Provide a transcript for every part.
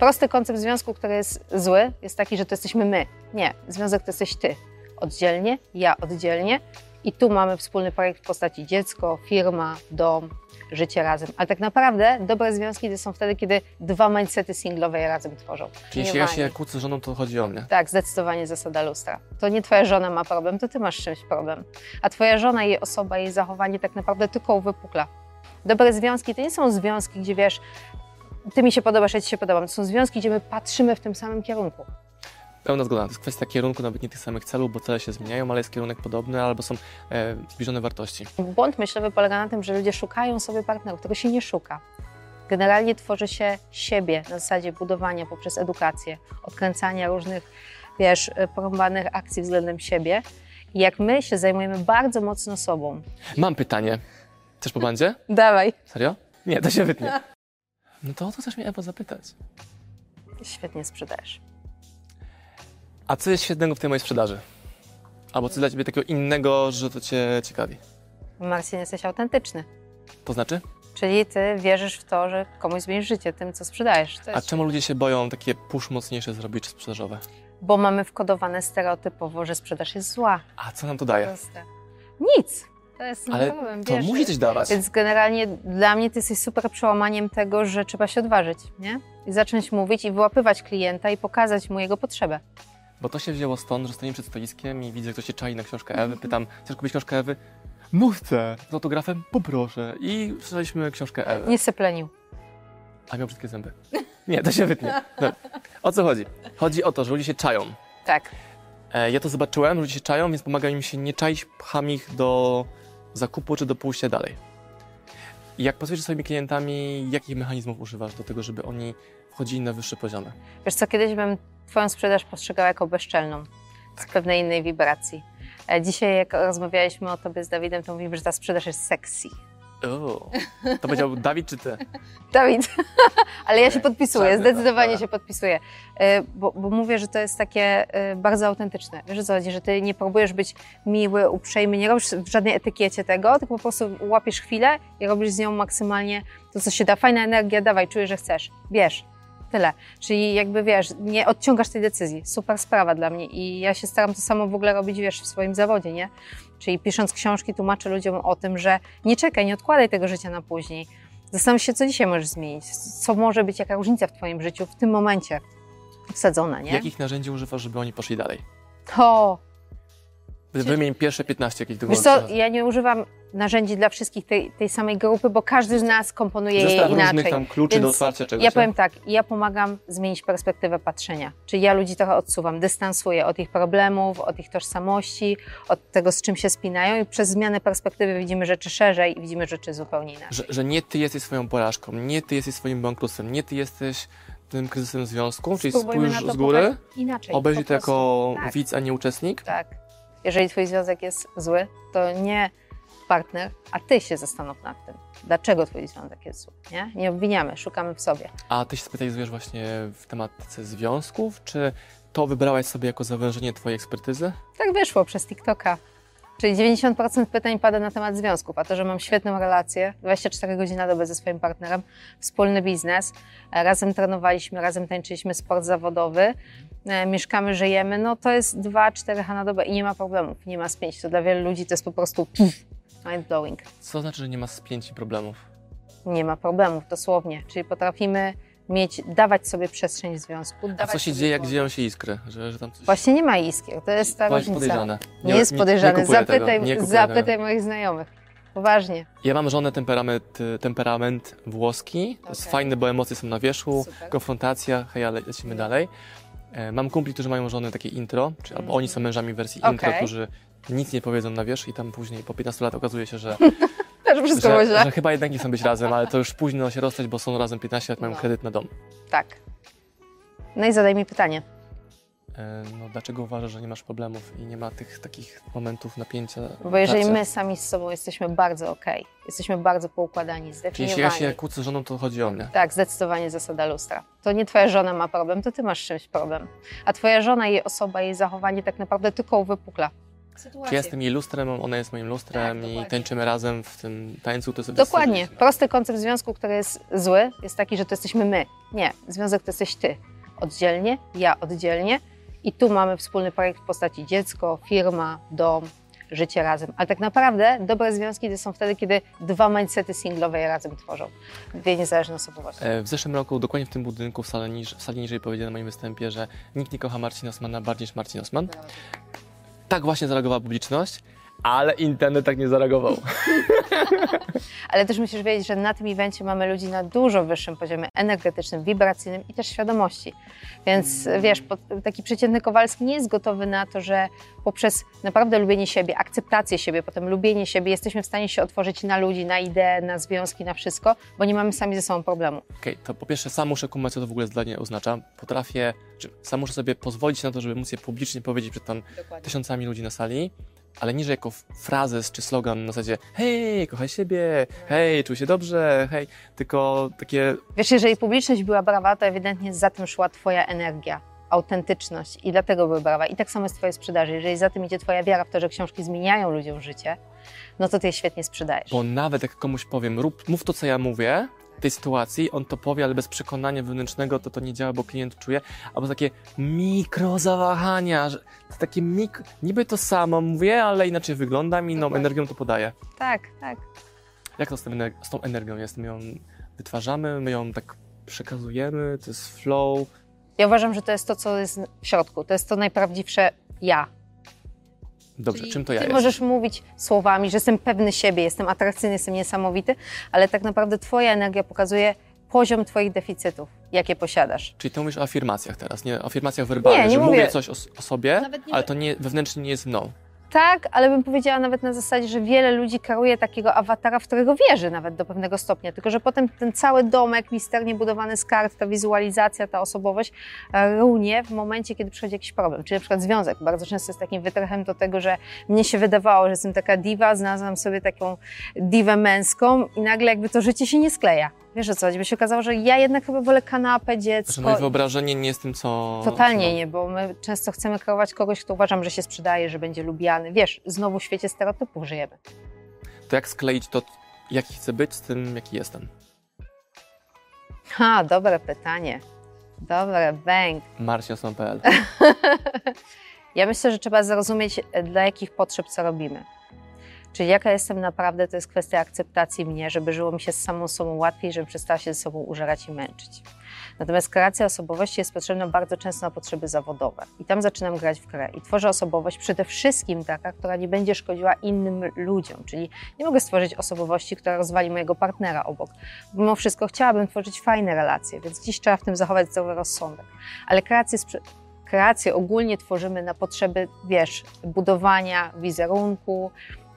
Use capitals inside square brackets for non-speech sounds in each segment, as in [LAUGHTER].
Prosty koncept związku, który jest zły, jest taki, że to jesteśmy my. Nie, związek to jesteś ty. Oddzielnie, ja oddzielnie. I tu mamy wspólny projekt w postaci dziecko, firma, dom, życie razem. Ale tak naprawdę dobre związki to są wtedy, kiedy dwa mindsety singlowe je razem tworzą. Czyli jeśli ja się kłócę z żoną, to chodzi o mnie. Tak, zdecydowanie zasada lustra. To nie twoja żona ma problem, to ty masz czymś problem. A twoja żona, jej osoba, jej zachowanie tak naprawdę tylko uwypukla. Dobre związki to nie są związki, gdzie wiesz, ty mi się podobasz, ja ci się podobam. To są związki, gdzie my patrzymy w tym samym kierunku. Pełna zgoda. To jest kwestia kierunku, nawet nie tych samych celów, bo cele się zmieniają, ale jest kierunek podobny, albo są e, zbliżone wartości. Błąd myślowy polega na tym, że ludzie szukają sobie partnerów, tego się nie szuka. Generalnie tworzy się siebie na zasadzie budowania poprzez edukację, odkręcania różnych, wiesz, porąbanych akcji względem siebie. I jak my się zajmujemy bardzo mocno sobą. Mam pytanie. Chcesz po bandzie? Dawaj. Serio? Nie, to się wytnie. No to o to chcesz mnie Ewa zapytać. Świetnie sprzedajesz. A co jest świetnego w tej mojej sprzedaży? Albo co dla ciebie takiego innego, że to cię ciekawi? Marcin, jesteś autentyczny. To znaczy? Czyli ty wierzysz w to, że komuś zmienisz życie tym, co sprzedajesz. To A jest... czemu ludzie się boją takie push mocniejsze zrobić czy sprzedażowe? Bo mamy wkodowane stereotypowo, że sprzedaż jest zła. A co nam to daje? Proste. Nic. To jest Ale problem, to wiesz. musi coś dawać. Więc generalnie dla mnie ty jesteś super przełamaniem tego, że trzeba się odważyć, nie? I zacząć mówić i wyłapywać klienta i pokazać mu jego potrzebę. Bo to się wzięło stąd, że stoimy przed stoiskiem i widzę, ktoś się czai na książkę Ewy. Pytam, chcesz kupić książkę Ewy? No chcę. Z autografem? Poproszę. I przeczytaliśmy książkę Ewy. Nie syplenił. A miał brzydkie zęby. [LAUGHS] Nie, to się wytnie. Dobra. O co chodzi? Chodzi o to, że ludzie się czają. Tak. E, ja to zobaczyłem, ludzie się czają, więc pomaga im się nie czaić, pcham ich do zakupu czy do pójścia dalej. Jak pracujesz swoimi klientami, jakich mechanizmów używasz do tego, żeby oni wchodzili na wyższe poziomy? Wiesz co, kiedyś bym twoją sprzedaż postrzegała jako bezczelną, z pewnej innej wibracji. E, Dzisiaj, jak rozmawialiśmy o tobie z Dawidem, to mówimy, że ta sprzedaż jest sexy. O, to powiedział Dawid czy ty? [LAUGHS] Dawid, [LAUGHS] ale ja się podpisuję, czarny, zdecydowanie się podpisuję, E, bo, bo mówię, że to jest takie e, bardzo autentyczne. Wiesz co chodzi, że ty nie próbujesz być miły, uprzejmy, nie robisz w żadnej etykiecie tego, tylko po prostu łapiesz chwilę i robisz z nią maksymalnie to, co się da. Fajna energia, dawaj, czuję, że chcesz, bierz. Tyle. Czyli jakby wiesz, nie odciągasz tej decyzji. Super sprawa dla mnie i ja się staram to samo w ogóle robić, wiesz, w swoim zawodzie, nie? Czyli pisząc książki tłumaczę ludziom o tym, że nie czekaj, nie odkładaj tego życia na później. Zastanów się, co dzisiaj możesz zmienić, co może być, jaka różnica w Twoim życiu w tym momencie wsadzona, nie? Jakich narzędzi używasz, żeby oni poszli dalej? To, Wymień pierwsze 15 jakieś wiesz co, ja nie używam narzędzi dla wszystkich tej, tej samej grupy, bo każdy z nas komponuje je Zestaw różnych inaczej. tam kluczy do Więc otwarcia czegoś. Ja nie? powiem tak, ja pomagam zmienić perspektywę patrzenia. Czyli ja ludzi trochę odsuwam, dystansuję od ich problemów, od ich tożsamości, od tego, z czym się spinają i przez zmianę perspektywy widzimy rzeczy szerzej i widzimy rzeczy zupełnie inaczej. że, że nie ty jesteś swoją porażką, nie ty jesteś swoim bankructwem, nie ty jesteś tym kryzysem związku, czyli Spróbujmy spójrz z góry, inaczej. obejrzyj to jako Tak. widz, a nie uczestnik. Tak. Jeżeli twój związek jest zły, to nie partner, a ty się zastanów nad tym. Dlaczego twój związek jest zły, nie? Nie obwiniamy, szukamy w sobie. A ty się specjalizujesz właśnie w tematyce związków, czy to wybrałaś sobie jako zawężenie twojej ekspertyzy? Tak wyszło przez TikToka. Czyli 90% pytań pada na temat związków, a to, że mam świetną relację, 24 godziny na dobę ze swoim partnerem, wspólny biznes, e, razem trenowaliśmy, razem tańczyliśmy sport zawodowy, e, mieszkamy, żyjemy, no to jest 2-4 na dobę i nie ma problemów, nie ma spięć. To dla wielu ludzi to jest po prostu pff, mind blowing. Co znaczy, że nie ma spięć i problemów? Nie ma problemów, dosłownie. Czyli potrafimy mieć, dawać sobie przestrzeń w związku. A co się dzieje, jak dzieją się iskry? Że, że tam coś... Właśnie nie ma iskier, to jest ta Właśnie różnica. podejrzane. Nie, jest podejrzany. Nie, kupuję zapytaj nie zapytaj tego. moich znajomych. Poważnie. Ja mam żonę temperament, temperament włoski. To jest Okej. fajne, bo emocje są na wierzchu, Super. konfrontacja, hej, ale lecimy dalej. E, Mam kumpli, którzy mają żony takie intro, czy albo oni są mężami w wersji intro, Okej. którzy nic nie powiedzą na wierzch i tam później po 15 latach okazuje się, że, [LAUGHS] Też wszystko było że, źle. że chyba jednak nie chcą być razem, ale to już późno się rozstać, bo są razem 15 lat, mają No. kredyt na dom. Tak. No i zadaj mi pytanie. E, No, dlaczego uważasz, że nie masz problemów i nie ma tych takich momentów napięcia? Bo jeżeli pracy? my sami z sobą jesteśmy bardzo okej, jesteśmy bardzo poukładani, zdefiniowani. jeśli ja się kłócę z żoną, to chodzi o mnie. Tak, zdecydowanie zasada lustra. To nie twoja żona ma problem, to ty masz czymś problem. A twoja żona, jej osoba, jej zachowanie tak naprawdę tylko uwypukla. Czy ja jestem jej lustrem, ona jest moim lustrem Tak, i tańczymy razem w tym tańcu, to sobie Dokładnie. stworzyliśmy. Prosty koncept związku, który jest zły, jest taki, że to jesteśmy my. Nie, związek to jesteś ty. Oddzielnie, ja oddzielnie. I tu mamy wspólny projekt w postaci dziecko, firma, dom, życie razem. Ale tak naprawdę dobre związki to są wtedy, kiedy dwa mindsety singlowe je razem tworzą. Dwie niezależne osobowości. E, W zeszłym roku, dokładnie w tym budynku, w sali, niż, w sali niżej powiedziałem na moim występie, że nikt nie kocha Marcina Osmana bardziej niż Marcin Osman. Tak właśnie zareagowała publiczność, ale internet tak nie zareagował. [LAUGHS] Ale też musisz wiedzieć, że na tym evencie mamy ludzi na dużo wyższym poziomie energetycznym, wibracyjnym i też świadomości. Więc wiesz, taki przeciętny Kowalski nie jest gotowy na to, że poprzez naprawdę lubienie siebie, akceptację siebie, potem lubienie siebie, jesteśmy w stanie się otworzyć na ludzi, na idee, na związki, na wszystko, bo nie mamy sami ze sobą problemu. Okej, to po pierwsze sam muszę kumać, co to w ogóle dla mnie oznacza. Potrafię, czy sam muszę sobie pozwolić na to, żeby móc je publicznie powiedzieć przed tam tysiącami ludzi na sali, ale nie, że jako frazes czy slogan na zasadzie hej, kochaj siebie, hej, czuj się dobrze, hej, tylko takie Wiesz, jeżeli publiczność była brawa, to ewidentnie za tym szła Twoja energia, autentyczność i dlatego były brawa. I tak samo jest w Twojej sprzedaży. Jeżeli za tym idzie Twoja wiara w to, że książki zmieniają ludziom życie, no to Ty je świetnie sprzedajesz. Bo nawet jak komuś powiem, rób, mów to, co ja mówię, tej sytuacji, on to powie, ale bez przekonania wewnętrznego to to nie działa, bo klient czuje, albo takie mikro zawahania, takie mik... niby to samo mówię, ale inaczej wyglądam i inną Dokładnie. energią to podaję. Tak, tak. Jak to z, ener- z tą energią jest? My ją wytwarzamy, my ją tak przekazujemy, to jest flow. Ja uważam, że to jest to, co jest w środku. To jest to najprawdziwsze ja. Dobrze, Czyli czym to ja Ty jest? możesz mówić słowami, że jestem pewny siebie, jestem atrakcyjny, jestem niesamowity, ale tak naprawdę Twoja energia pokazuje poziom Twoich deficytów, jakie posiadasz. Czyli ty mówisz o afirmacjach teraz, nie o afirmacjach werbalnych, Nie, nie że mówię mówię- coś o, o sobie, nie- ale to nie, wewnętrznie nie jest mną. Tak, ale bym powiedziała nawet na zasadzie, że wiele ludzi karuje takiego awatara, w którego wierzy nawet do pewnego stopnia, tylko że potem ten cały domek misternie budowany z kart, ta wizualizacja, ta osobowość e, runie w momencie, kiedy przychodzi jakiś problem. Czyli na przykład związek bardzo często jest takim wytrychem do tego, że mnie się wydawało, że jestem taka diwa, znalazłam sobie taką diwę męską i nagle jakby to życie się nie skleja. Wiesz o co chodzi? Bo się okazało, że ja jednak chyba wolę kanapę, dziecko. Moje wyobrażenie nie jest tym, co... Totalnie nie, bo my często chcemy kreować kogoś, kto uważam, że się sprzedaje, że będzie lubiany. Wiesz, znowu w świecie stereotypów żyjemy. To jak skleić to, jaki chcę być z tym, jaki jestem? Ha, dobre pytanie. Dobre, bęk. [LAUGHS] marciosman.pl Ja myślę, że trzeba zrozumieć, dla jakich potrzeb co robimy. Czyli jaka jestem naprawdę, to jest kwestia akceptacji mnie, żeby żyło mi się z samą sobą łatwiej, żebym przestała się ze sobą użerać i męczyć. Natomiast kreacja osobowości jest potrzebna bardzo często na potrzeby zawodowe. I tam zaczynam grać w grę. I tworzę osobowość przede wszystkim taka, która nie będzie szkodziła innym ludziom. Czyli nie mogę stworzyć osobowości, która rozwali mojego partnera obok. Mimo wszystko chciałabym tworzyć fajne relacje, więc dziś trzeba w tym zachować zdrowy rozsądek. Ale kreację kreacje ogólnie tworzymy na potrzeby, wiesz, budowania wizerunku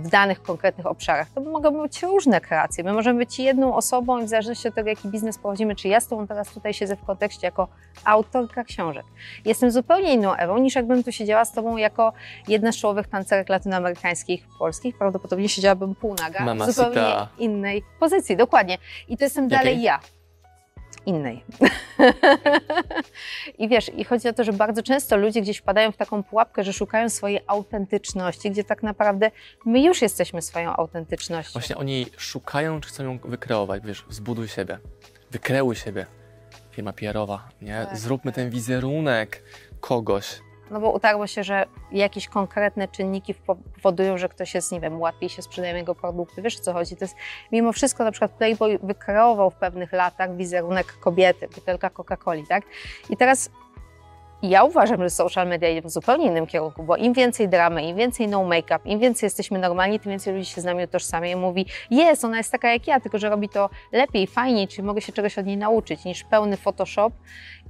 w danych konkretnych obszarach. To mogą być różne kreacje. My możemy być jedną osobą i w zależności od tego, jaki biznes prowadzimy, czy ja z tobą teraz tutaj siedzę w kontekście jako autorka książek. Jestem zupełnie inną Ewą, niż jakbym tu siedziała z tobą jako jedna z czołowych tancerek latynoamerykańskich, polskich. Prawdopodobnie siedziałabym półnaga Mama w zupełnie Sita. innej pozycji. Dokładnie. I to jestem dalej Jakiej? ja. Innej. I wiesz, i chodzi o to, że bardzo często ludzie gdzieś wpadają w taką pułapkę, że szukają swojej autentyczności, gdzie tak naprawdę my już jesteśmy swoją autentycznością. Właśnie oni szukają, czy chcą ją wykreować, wiesz, zbuduj siebie, wykreuj siebie. Firma PR-owa, nie? Tak, Zróbmy tak. ten wizerunek kogoś. No bo utarło się, że jakieś konkretne czynniki powodują, że ktoś jest, nie wiem, łatwiej się sprzedają jego produkty. Wiesz o co chodzi? To jest, mimo wszystko na przykład Playboy wykreował w pewnych latach wizerunek kobiety, butelka Coca-Coli, tak? I teraz ja uważam, że social media idzie w zupełnie innym kierunku, bo im więcej dramy, im więcej no make-up, im więcej jesteśmy normalni, tym więcej ludzi się z nami utożsamia i mówi, jest, ona jest taka jak ja, tylko że robi to lepiej, fajniej, czyli mogę się czegoś od niej nauczyć, niż pełny Photoshop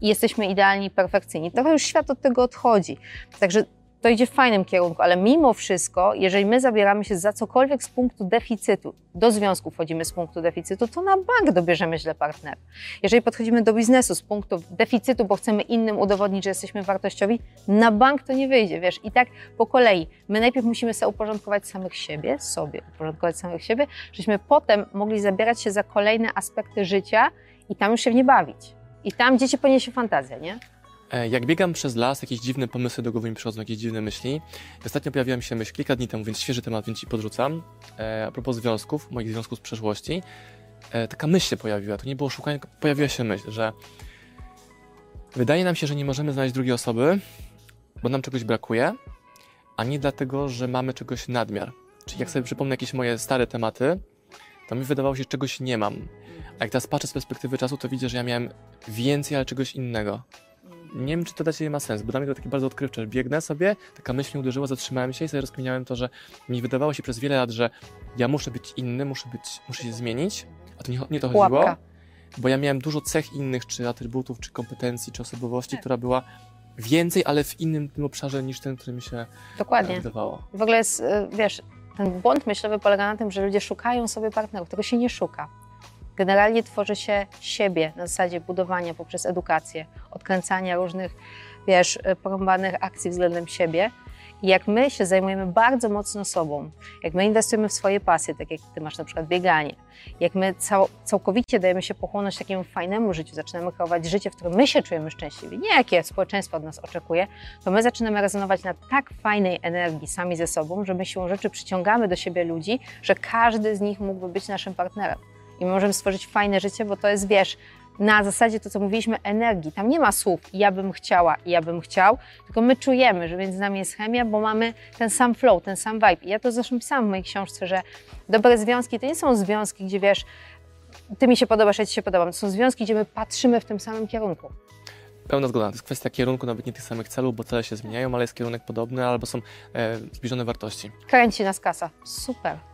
i jesteśmy idealni perfekcyjni. Trochę już świat od tego odchodzi. Także to idzie w fajnym kierunku, ale mimo wszystko, jeżeli my zabieramy się za cokolwiek z punktu deficytu, do związku wchodzimy z punktu deficytu, to na bank dobierzemy źle partnera. Jeżeli podchodzimy do biznesu z punktu deficytu, bo chcemy innym udowodnić, że jesteśmy wartościowi, na bank to nie wyjdzie, wiesz. I tak po kolei. My najpierw musimy sobie uporządkować samych siebie, sobie uporządkować samych siebie, żebyśmy potem mogli zabierać się za kolejne aspekty życia i tam już się w nie bawić. I tam dzieci poniesie fantazja, nie? E, Jak biegam przez las, jakieś dziwne pomysły do głowy mi przychodzą, jakieś dziwne myśli. Ostatnio pojawiła mi się myśl kilka dni temu, więc świeży temat, więc ci podrzucam. E, a propos związków, moich związków z przeszłości. E, taka myśl się pojawiła, to nie było szukanie, pojawiła się myśl, że wydaje nam się, że nie możemy znaleźć drugiej osoby, bo nam czegoś brakuje, a nie dlatego, że mamy czegoś nadmiar. Czyli jak sobie przypomnę jakieś moje stare tematy, to mi wydawało się, że czegoś nie mam. A jak teraz patrzę z perspektywy czasu, to widzę, że ja miałem więcej, ale czegoś innego. Nie wiem, czy to dla Ciebie ma sens, bo dla mnie to takie bardzo odkrywcze. Biegnę sobie, taka myśl mnie uderzyła, zatrzymałem się i sobie rozkminiałem to, że mi wydawało się przez wiele lat, że ja muszę być inny, muszę, być, muszę się zmienić, a to nie, nie to chodziło, Pułapka. bo ja miałem dużo cech innych, czy atrybutów, czy kompetencji, czy osobowości, Tak. która była więcej, ale w innym tym obszarze niż ten, który mi się Dokładnie. wydawało. W ogóle jest, y, wiesz, ten błąd myślowy polega na tym, że ludzie szukają sobie partnerów, tego się nie szuka. Generalnie tworzy się siebie na zasadzie budowania poprzez edukację, odkręcania różnych, wiesz, y, porąbanych akcji względem siebie. I jak my się zajmujemy bardzo mocno sobą, jak my inwestujemy w swoje pasje, tak jak ty masz na przykład bieganie, jak my cał, całkowicie dajemy się pochłonąć takiemu fajnemu życiu, zaczynamy kreować życie, w którym my się czujemy szczęśliwi, nie jakie społeczeństwo od nas oczekuje, to my zaczynamy rezonować na tak fajnej energii sami ze sobą, że my siłą rzeczy przyciągamy do siebie ludzi, że każdy z nich mógłby być naszym partnerem. I my możemy stworzyć fajne życie, bo to jest, wiesz, na zasadzie to, co mówiliśmy, energii. Tam nie ma słów ja bym chciała i ja bym chciał, tylko my czujemy, że między nami jest chemia, bo mamy ten sam flow, ten sam vibe. I ja to zresztą pisałam w mojej książce, że dobre związki to nie są związki, gdzie wiesz, ty mi się podobasz, ja ci się podobam. To są związki, gdzie my patrzymy w tym samym kierunku. Pełna zgoda. To jest kwestia kierunku, nawet nie tych samych celów, bo cele się zmieniają, ale jest kierunek podobny, albo są e, zbliżone wartości. kręci nas kasa. Super.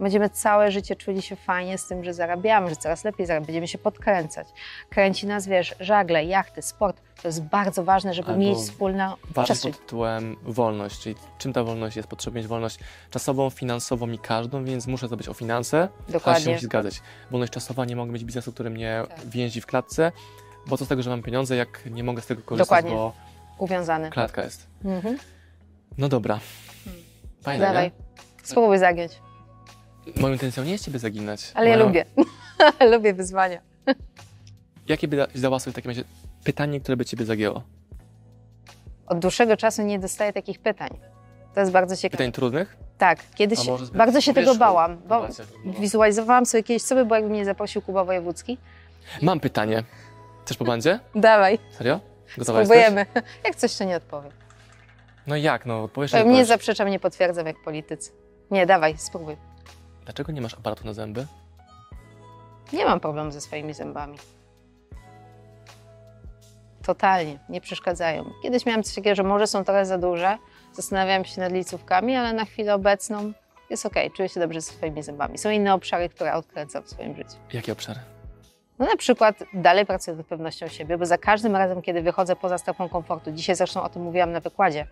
Będziemy całe życie czuli się fajnie z tym, że zarabiamy, że coraz lepiej zarabiamy, będziemy się podkręcać. Kręci nas, wiesz, żagle, jachty, sport. To jest bardzo ważne, żeby Albo mieć wspólną przestrzeń. pod tytułem wolność, czyli czym ta wolność jest? Potrzebuję mieć wolność czasową, finansową i każdą, więc muszę zadbać o finanse, ale się Dokładnie. musi zgadzać. Wolność czasowa, nie mogę mieć biznesu, który mnie Tak. więzi w klatce, bo co z tego, że mam pieniądze, jak nie mogę z tego korzystać, Dokładnie. bo Uwiązany. klatka jest. Mhm. No dobra. Fajne, Dawaj. Spróbuj zagiąć. Moją intencją nie jest Ciebie zaginać. Ale ja Moją- lubię. [LAUGHS] lubię wyzwania. Jakie by da- dała sobie w takim razie pytanie, które by Ciebie zagięło? Od dłuższego czasu nie dostaję takich pytań. To jest bardzo ciekawe. Pytań trudnych? Tak, kiedyś bardzo się tego bałam, bo wizualizowałam sobie kiedyś, co by było, jakby mnie zaprosił Kuba Wojewódzki. Mam pytanie. Chcesz po bandzie? Dawaj, Serio? Gotowa jesteś? spróbujemy. [LAUGHS] Jak coś, to nie odpowiem. No jak, no odpowiesz, To że nie powiesz. zaprzeczam, nie potwierdzam jak politycy. Nie, dawaj, spróbuj. Dlaczego nie masz aparatu na zęby? Nie mam problemu ze swoimi zębami. Totalnie, nie przeszkadzają. Kiedyś miałam coś takiego, że może są trochę za duże, zastanawiałam się nad licówkami, ale na chwilę obecną jest okej, czuję się dobrze ze swoimi zębami. Są inne obszary, które odkręcam w swoim życiu. Jakie obszary? No na przykład dalej pracuję nad pewnością siebie, bo za każdym razem, kiedy wychodzę poza strefą komfortu, dzisiaj zresztą o tym mówiłam na wykładzie,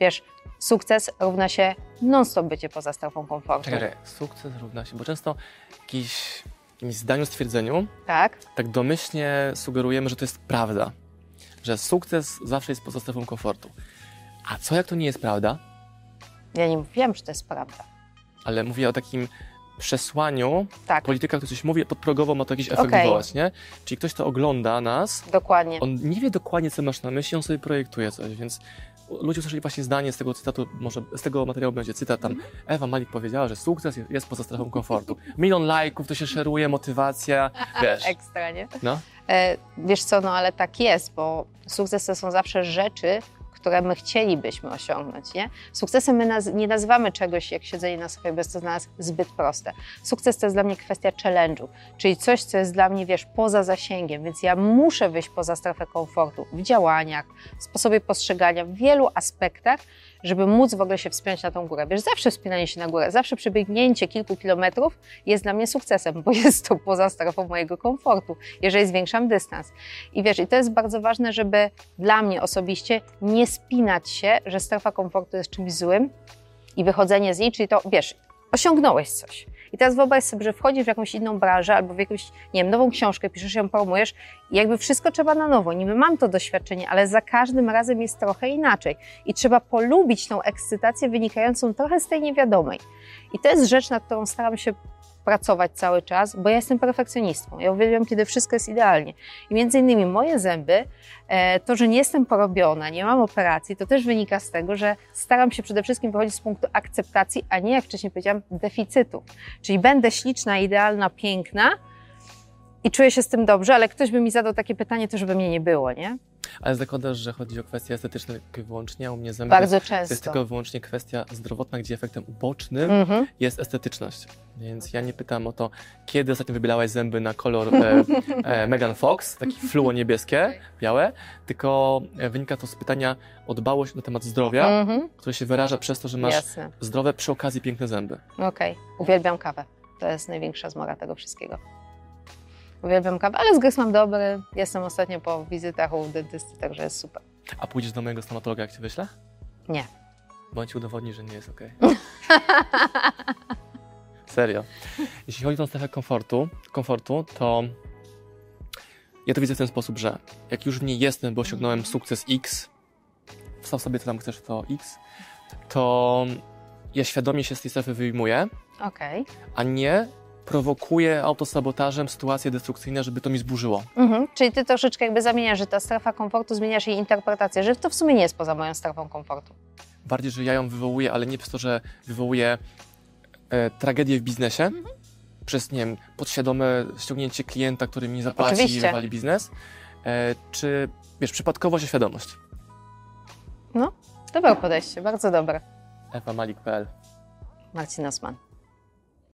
wiesz, sukces równa się non-stop bycie poza strefą komfortu. Czekaj, czekaj. sukces równa się, bo często jakiś, jakimś zdaniu, stwierdzeniu Tak? tak domyślnie sugerujemy, że to jest prawda. Że sukces zawsze jest poza strefą komfortu. A co jak to nie jest prawda? Ja nie mówiłam, że to jest prawda. Ale mówię o takim przesłaniu. Tak, Polityka, który coś mówi, podprogowo ma to jakiś efekt Okej. wywołać, nie? Czyli ktoś, kto ogląda nas, dokładnie. on nie wie dokładnie, co masz na myśli, on sobie projektuje coś, więc ludzie usłyszeli właśnie zdanie z tego cytatu, może z tego materiału będzie cytat tam, Ewa Malik powiedziała, że sukces jest- poza strefą komfortu. Milion lajków, to się szeruje, motywacja, [LAUGHS] wiesz, Ekstra, nie? no. E, wiesz co, no ale tak jest, bo sukces to są zawsze rzeczy, które my chcielibyśmy osiągnąć, nie? Sukcesem my naz- nie nazywamy czegoś jak siedzenie na sofie, bo jest to dla nas zbyt proste. Sukces to jest dla mnie kwestia challenge'u, czyli coś, co jest dla mnie, wiesz, poza zasięgiem, więc ja muszę wyjść poza strefę komfortu w działaniach, w sposobie postrzegania, w wielu aspektach, żeby móc w ogóle się wspiąć na tą górę. Wiesz, zawsze wspinanie się na górę, zawsze przebiegnięcie kilku kilometrów jest dla mnie sukcesem, bo [LAUGHS] jest to poza strefą mojego komfortu, jeżeli zwiększam dystans. I wiesz, i to jest bardzo ważne, żeby dla mnie osobiście nie spinać się, że strefa komfortu jest czymś złym i wychodzenie z niej, czyli to, wiesz, osiągnąłeś coś. I teraz wyobraź sobie, że wchodzisz w jakąś inną branżę albo w jakąś, nie wiem, nową książkę, piszesz ją, promujesz i jakby wszystko trzeba na nowo. Niby mam to doświadczenie, ale za każdym razem jest trochę inaczej. I trzeba polubić tą ekscytację wynikającą trochę z tej niewiadomej. I to jest rzecz, nad którą staram się pracować cały czas, bo ja jestem perfekcjonistką. Ja uwielbiam, kiedy wszystko jest idealnie. I między innymi moje zęby, e, to, że nie jestem porobiona, nie mam operacji, to też wynika z tego, że staram się przede wszystkim wychodzić z punktu akceptacji, a nie, jak wcześniej powiedziałam, deficytu. Czyli będę śliczna, idealna, piękna i czuję się z tym dobrze, ale ktoś by mi zadał takie pytanie, to żeby mnie nie było, nie? Ale zakładasz, że chodzi o kwestie estetyczne tylko wyłącznie, a u mnie zęby Bardzo to często. jest tylko wyłącznie kwestia zdrowotna, gdzie efektem ubocznym Mhm. jest estetyczność. Więc ja nie pytam o to, kiedy ostatnio wybielałaś zęby na kolor e, e, [LAUGHS] Megan Fox, takie fluo niebieskie, białe, tylko e, wynika to z pytania o dbałość na temat zdrowia, Mhm. które się wyraża przez to, że masz Jasne. zdrowe przy okazji piękne zęby. Okej, uwielbiam kawę. To jest największa zmora tego wszystkiego. Uwielbiam kawę, ale zgryz mam dobry. Jestem ostatnio po wizytach u dentysty, także jest super. A pójdziesz do mojego stomatologa, jak cię wyślę? Nie. Ci udowodni, że nie jest okej. [LAUGHS] Serio. Jeśli chodzi o tą strefę komfortu, komfortu, to ja to widzę w ten sposób, że jak już w niej jestem, bo osiągnąłem sukces X, wstaw sobie co tam chcesz to X, to ja świadomie się z tej strefy wyjmuję, Okej. a nie prowokuję autosabotażem sytuacje destrukcyjne, żeby to mi zburzyło. Mhm. Czyli ty troszeczkę jakby zamieniasz, że ta strefa komfortu, zmieniasz jej interpretację, że to w sumie nie jest poza moją strefą komfortu. Bardziej, że ja ją wywołuję, ale nie przez to, że wywołuję e, tragedię w biznesie, Mhm. przez, nie wiem, podświadome ściągnięcie klienta, który mi zapłaci i Oczywiście. wywali biznes, e, czy, wiesz, przypadkowość i świadomość. Dobre podejście, bardzo dobre. ewamalik.pl Marcin Osman.